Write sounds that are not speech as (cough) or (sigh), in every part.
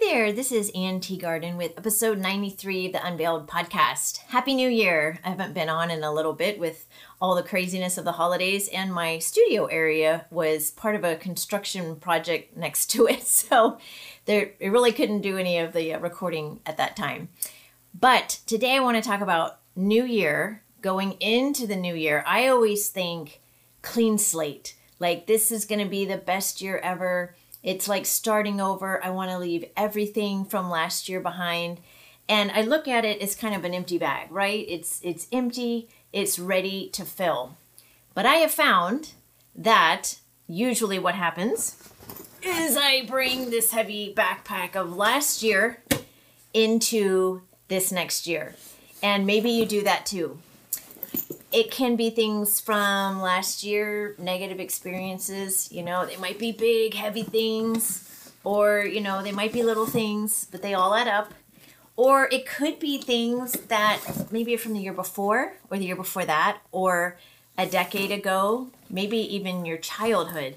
Hey there, this is Ann Teagarden with episode 93 of the Unveiled podcast. Happy New Year! I haven't been on in a little bit with all the craziness of the holidays, and my studio area was part of a construction project (laughs) next to it, so there, it really couldn't do any of the uh, recording at that time. But today I want to talk about New Year, going into the new year. I always think clean slate, like this is going to be the best year ever it's like starting over. I want to leave everything from last year behind. And I look at it as kind of an empty bag, right? It's it's empty, it's ready to fill. But I have found that usually what happens is I bring this heavy backpack of last year into this next year. And maybe you do that too it can be things from last year, negative experiences. You know, they might be big, heavy things, or, you know, they might be little things, but they all add up. Or it could be things that maybe are from the year before, or the year before that, or a decade ago, maybe even your childhood.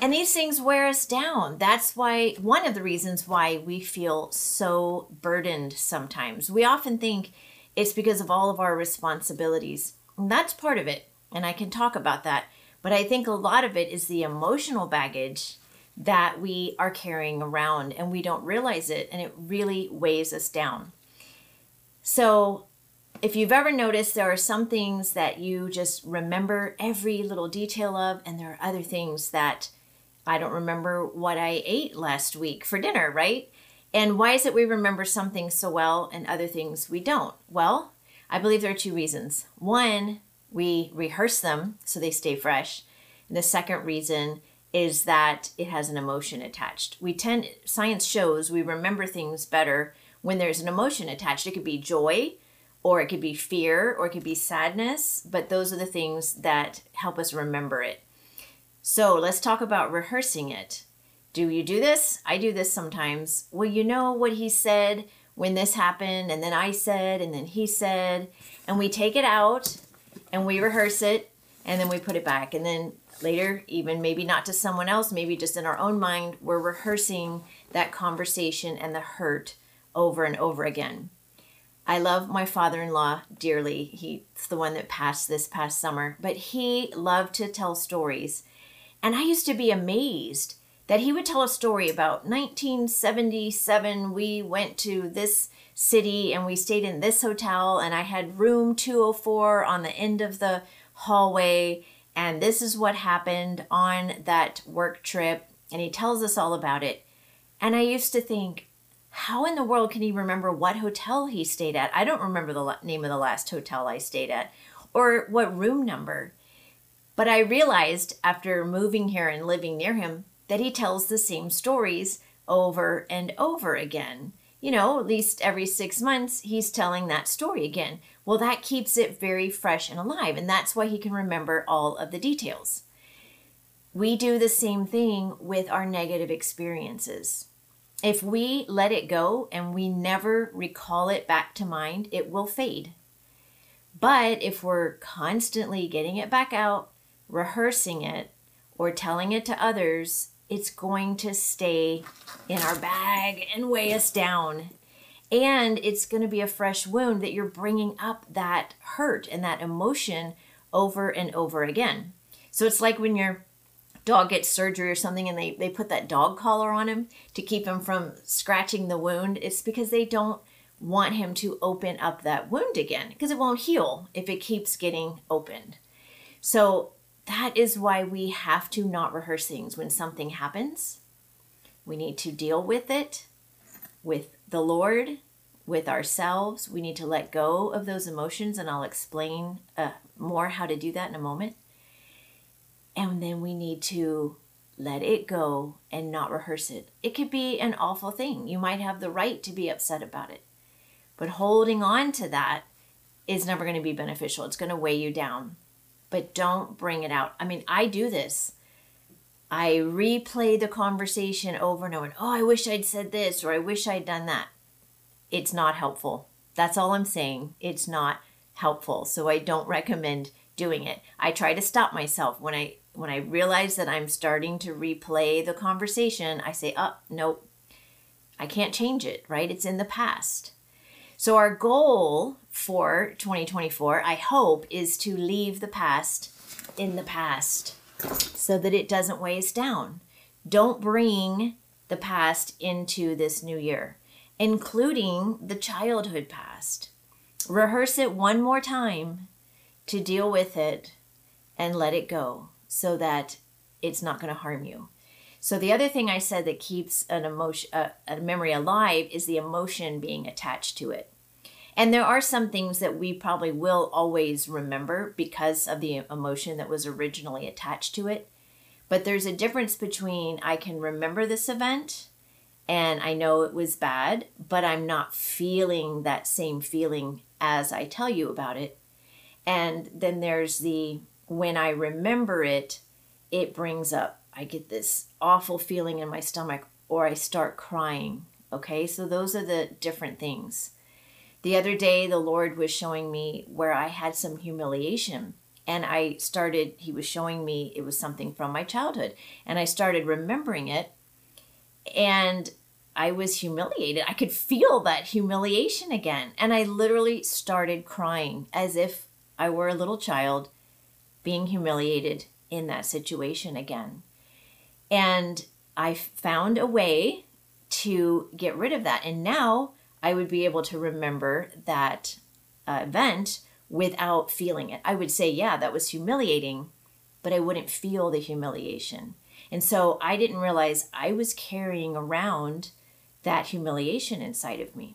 And these things wear us down. That's why, one of the reasons why we feel so burdened sometimes. We often think, it's because of all of our responsibilities. And that's part of it, and I can talk about that. But I think a lot of it is the emotional baggage that we are carrying around and we don't realize it, and it really weighs us down. So, if you've ever noticed, there are some things that you just remember every little detail of, and there are other things that I don't remember what I ate last week for dinner, right? And why is it we remember some things so well and other things we don't? Well, I believe there are two reasons. One, we rehearse them so they stay fresh. And the second reason is that it has an emotion attached. We tend science shows we remember things better when there's an emotion attached. It could be joy or it could be fear or it could be sadness, but those are the things that help us remember it. So, let's talk about rehearsing it. Do you do this? I do this sometimes. Well, you know what he said when this happened, and then I said, and then he said, and we take it out and we rehearse it and then we put it back. And then later, even maybe not to someone else, maybe just in our own mind, we're rehearsing that conversation and the hurt over and over again. I love my father in law dearly. He's the one that passed this past summer, but he loved to tell stories. And I used to be amazed that he would tell a story about 1977 we went to this city and we stayed in this hotel and I had room 204 on the end of the hallway and this is what happened on that work trip and he tells us all about it and I used to think how in the world can he remember what hotel he stayed at? I don't remember the name of the last hotel I stayed at or what room number. But I realized after moving here and living near him that he tells the same stories over and over again. You know, at least every six months, he's telling that story again. Well, that keeps it very fresh and alive, and that's why he can remember all of the details. We do the same thing with our negative experiences. If we let it go and we never recall it back to mind, it will fade. But if we're constantly getting it back out, rehearsing it, or telling it to others, it's going to stay in our bag and weigh us down. And it's going to be a fresh wound that you're bringing up that hurt and that emotion over and over again. So it's like when your dog gets surgery or something and they, they put that dog collar on him to keep him from scratching the wound. It's because they don't want him to open up that wound again because it won't heal if it keeps getting opened. So that is why we have to not rehearse things when something happens. We need to deal with it with the Lord, with ourselves. We need to let go of those emotions, and I'll explain uh, more how to do that in a moment. And then we need to let it go and not rehearse it. It could be an awful thing. You might have the right to be upset about it. But holding on to that is never going to be beneficial. It's going to weigh you down but don't bring it out. I mean, I do this. I replay the conversation over and over. Oh, I wish I'd said this or I wish I'd done that. It's not helpful. That's all I'm saying. It's not helpful. So I don't recommend doing it. I try to stop myself when I when I realize that I'm starting to replay the conversation, I say, "Oh, nope. I can't change it, right? It's in the past. So, our goal for 2024, I hope, is to leave the past in the past so that it doesn't weigh us down. Don't bring the past into this new year, including the childhood past. Rehearse it one more time to deal with it and let it go so that it's not going to harm you. So the other thing I said that keeps an emotion, uh, a memory alive is the emotion being attached to it. And there are some things that we probably will always remember because of the emotion that was originally attached to it. But there's a difference between I can remember this event and I know it was bad, but I'm not feeling that same feeling as I tell you about it. And then there's the when I remember it, it brings up I get this awful feeling in my stomach or I start crying. Okay, so those are the different things. The other day, the Lord was showing me where I had some humiliation. And I started, He was showing me it was something from my childhood. And I started remembering it. And I was humiliated. I could feel that humiliation again. And I literally started crying as if I were a little child being humiliated in that situation again. And I found a way to get rid of that. And now I would be able to remember that uh, event without feeling it. I would say, yeah, that was humiliating, but I wouldn't feel the humiliation. And so I didn't realize I was carrying around that humiliation inside of me.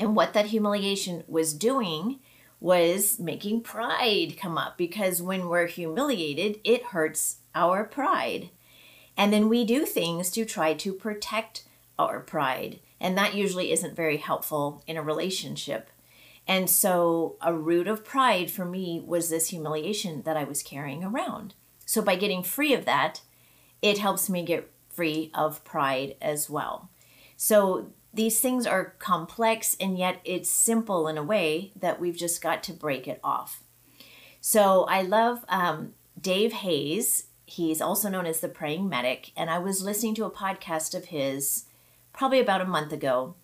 And what that humiliation was doing was making pride come up because when we're humiliated, it hurts our pride. And then we do things to try to protect our pride. And that usually isn't very helpful in a relationship. And so, a root of pride for me was this humiliation that I was carrying around. So, by getting free of that, it helps me get free of pride as well. So, these things are complex, and yet it's simple in a way that we've just got to break it off. So, I love um, Dave Hayes He's also known as the Praying Medic. And I was listening to a podcast of his probably about a month ago,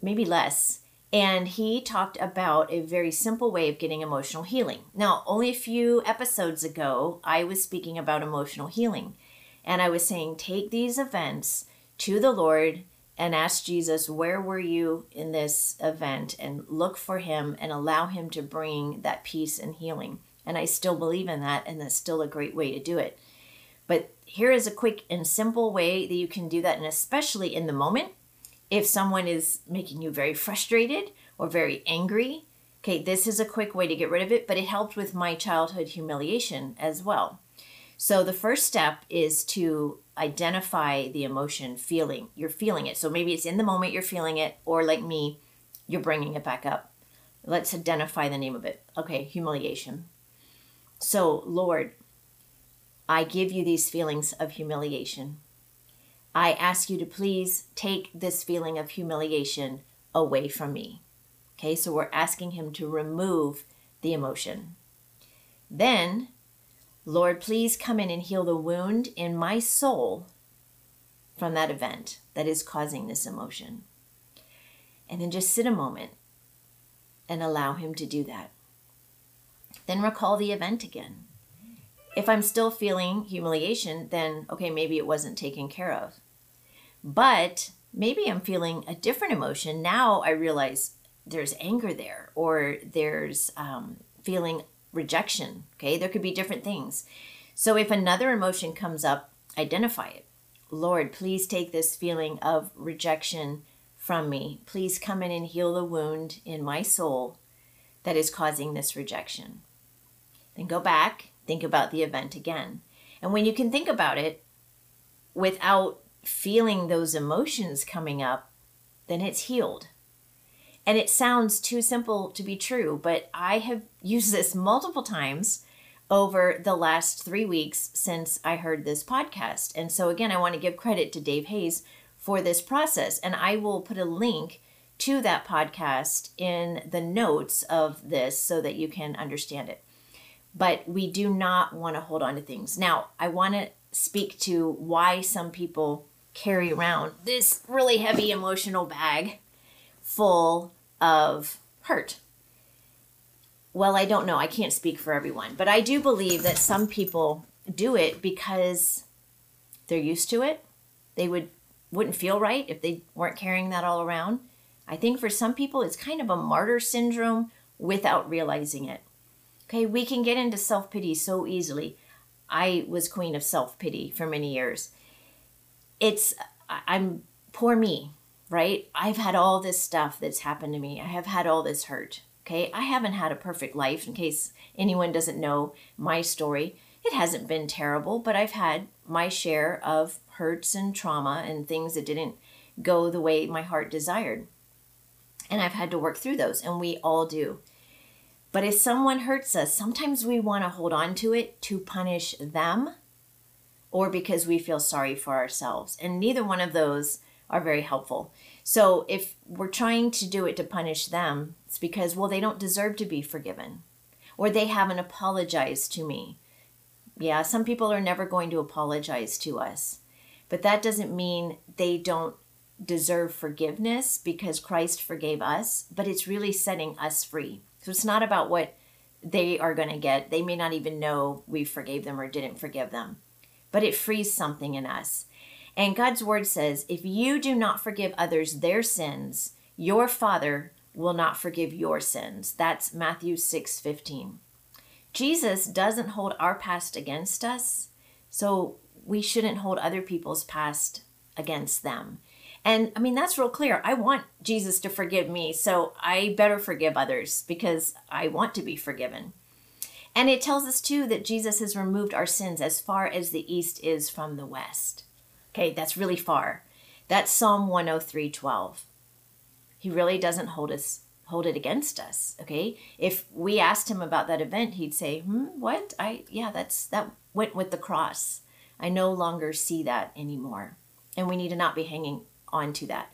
maybe less. And he talked about a very simple way of getting emotional healing. Now, only a few episodes ago, I was speaking about emotional healing. And I was saying, take these events to the Lord and ask Jesus, where were you in this event? And look for him and allow him to bring that peace and healing. And I still believe in that, and that's still a great way to do it. But here is a quick and simple way that you can do that, and especially in the moment, if someone is making you very frustrated or very angry, okay, this is a quick way to get rid of it, but it helped with my childhood humiliation as well. So the first step is to identify the emotion feeling. You're feeling it. So maybe it's in the moment you're feeling it, or like me, you're bringing it back up. Let's identify the name of it. Okay, humiliation. So, Lord, I give you these feelings of humiliation. I ask you to please take this feeling of humiliation away from me. Okay, so we're asking Him to remove the emotion. Then, Lord, please come in and heal the wound in my soul from that event that is causing this emotion. And then just sit a moment and allow Him to do that. Then recall the event again if I'm still feeling humiliation, then okay, maybe it wasn't taken care of. But maybe I'm feeling a different emotion. Now I realize there's anger there, or there's um, feeling rejection. Okay, there could be different things. So if another emotion comes up, identify it. Lord, please take this feeling of rejection from me. Please come in and heal the wound in my soul that is causing this rejection. Then go back think about the event again. And when you can think about it without feeling those emotions coming up, then it's healed. And it sounds too simple to be true, but I have (laughs) used this multiple times over the last three weeks since I heard this podcast. And so, again, I want to give credit to Dave Hayes for this process. And I will put a link to that podcast in the notes of this so that you can understand it but we do not want to hold on to things. Now, I want to speak to why some people carry around this really heavy emotional bag full of hurt. Well, I don't know. I can't speak for everyone, but I do believe that some people do it because they're used to it. They would wouldn't feel right if they weren't carrying that all around. I think for some people it's kind of a martyr syndrome without realizing it. Okay, we can get into self-pity so easily. I was queen of self-pity for many years. It's I'm poor me, right? I've had all this stuff that's happened to me. I have had all this hurt. Okay, I haven't had a perfect life in case anyone doesn't know my story. It hasn't been terrible, but I've had my share of hurts and trauma and things that didn't go the way my heart desired. And I've had to work through those, and we all do. But if someone hurts us, sometimes we want to hold on to it to punish them or because we feel sorry for ourselves. And neither one of those are very helpful. So if we're trying to do it to punish them, it's because, well, they don't deserve to be forgiven or they haven't apologized to me. Yeah, some people are never going to apologize to us, but that doesn't mean they don't deserve forgiveness because Christ forgave us, but it's really setting us free. So it's not about what they are going to get. They may not even know we forgave them or didn't forgive them, but it frees something in us. And God's word says, if you do not forgive others their sins, your Father will not forgive your sins. That's Matthew 6 15. Jesus doesn't hold our past against us, so we shouldn't hold other people's past against them. And I mean, that's real clear. I want Jesus to forgive me, so I better forgive others because I want to be forgiven. And it tells us too that Jesus has removed our sins as far as the east is from the west. Okay, that's really far. That's Psalm 103 12. He really doesn't hold us hold it against us. Okay. If we asked him about that event, he'd say, hmm, what? I, yeah, that's, that went with the cross. I no longer see that anymore. And we need to not be hanging on to that.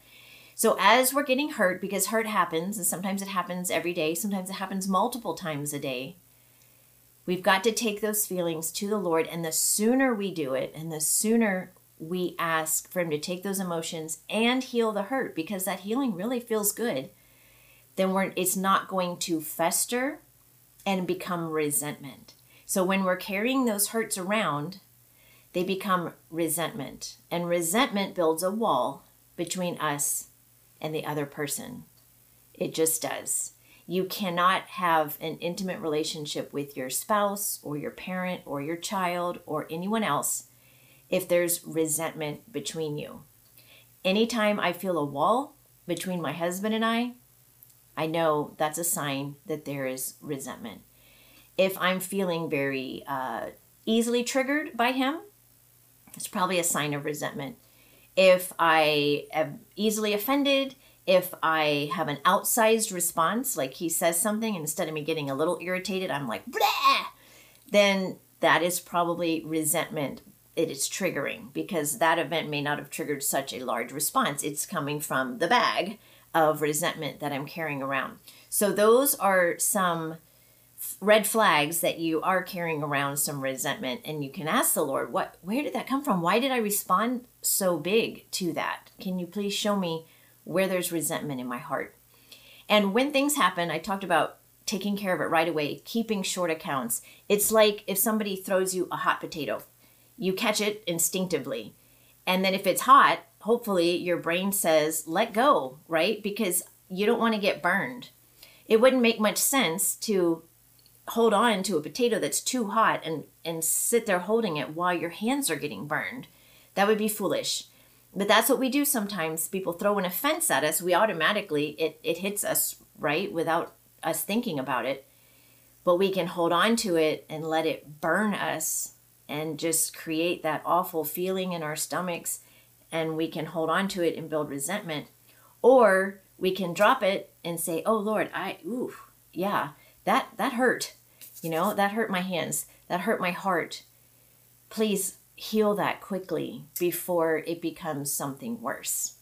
So as we're getting hurt, because hurt happens, and sometimes it happens every day, sometimes it happens multiple times a day, we've got to take those feelings to the Lord. And the sooner we do it, and the sooner we ask for Him to take those emotions and heal the hurt, because that healing really feels good then we're, it's not going to fester and become resentment. So when we're carrying those hurts around, they become resentment. And resentment builds a wall between us and the other person. It just does. You cannot have an intimate relationship with your spouse or your parent or your child or anyone else if there's resentment between you. Anytime I feel a wall between my husband and I, I know that's a sign that there is resentment. If I'm feeling very uh, easily triggered by him, it's probably a sign of resentment. If I am easily offended, if I have an outsized response, like he says something, instead of me getting a little irritated, I'm like, Bleh! then that is probably resentment. It is triggering because that event may not have triggered such a large response. It's coming from the bag of resentment that I'm carrying around. So, those are some red flags that you are carrying around some resentment and you can ask the lord what where did that come from? Why did i respond so big to that? Can you please show me where there's resentment in my heart? And when things happen i talked about taking care of it right away keeping short accounts. It's like if somebody throws you a hot potato. You catch it instinctively. And then if it's hot hopefully your brain says, let go, right? Because you don't want to get burned. It wouldn't make much sense to hold on to a potato that's too hot and, and sit there holding it while your hands are getting burned. That would be foolish. But that's what we do sometimes. People throw an offense at us, we automatically, it, it hits us, right? Without us thinking about it. But we can hold on to it and let it burn us and just create that awful feeling in our stomachs and we can hold on to it and build resentment or we can drop it and say oh lord i ooh yeah that that hurt you know that hurt my hands that hurt my heart please heal that quickly before it becomes something worse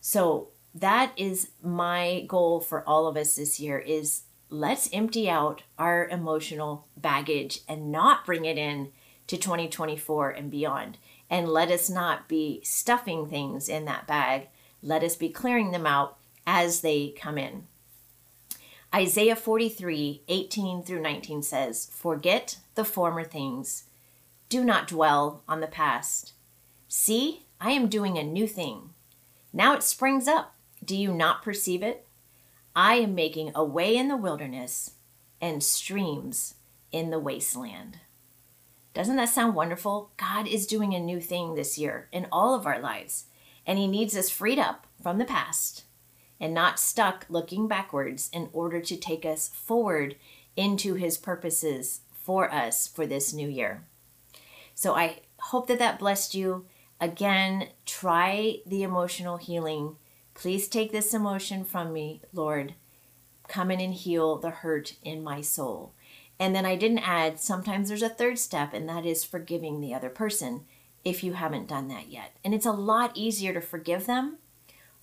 so that is my goal for all of us this year is let's empty out our emotional baggage and not bring it in to 2024 and beyond And let us not be stuffing things in that bag. Let us be clearing them out as they come in. Isaiah 43 18 through 19 says, Forget the former things, do not dwell on the past. See, I am doing a new thing. Now it springs up. Do you not perceive it? I am making a way in the wilderness and streams in the wasteland. Doesn't that sound wonderful? God is doing a new thing this year in all of our lives, and He needs us freed up from the past and not stuck looking backwards in order to take us forward into His purposes for us for this new year. So I hope that that blessed you. Again, try the emotional healing. Please take this emotion from me, Lord. Come in and heal the hurt in my soul. And then I didn't add, sometimes there's a third step, and that is forgiving the other person if you haven't done that yet. And it's a lot easier to forgive them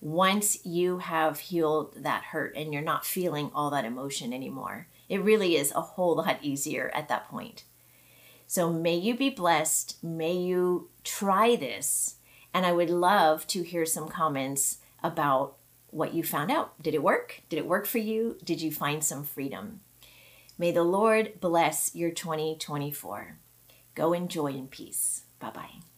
once you have healed that hurt and you're not feeling all that emotion anymore. It really is a whole lot easier at that point. So may you be blessed. May you try this. And I would love to hear some comments about what you found out. Did it work? Did it work for you? Did you find some freedom? May the Lord bless your 2024. Go enjoy in peace. Bye bye.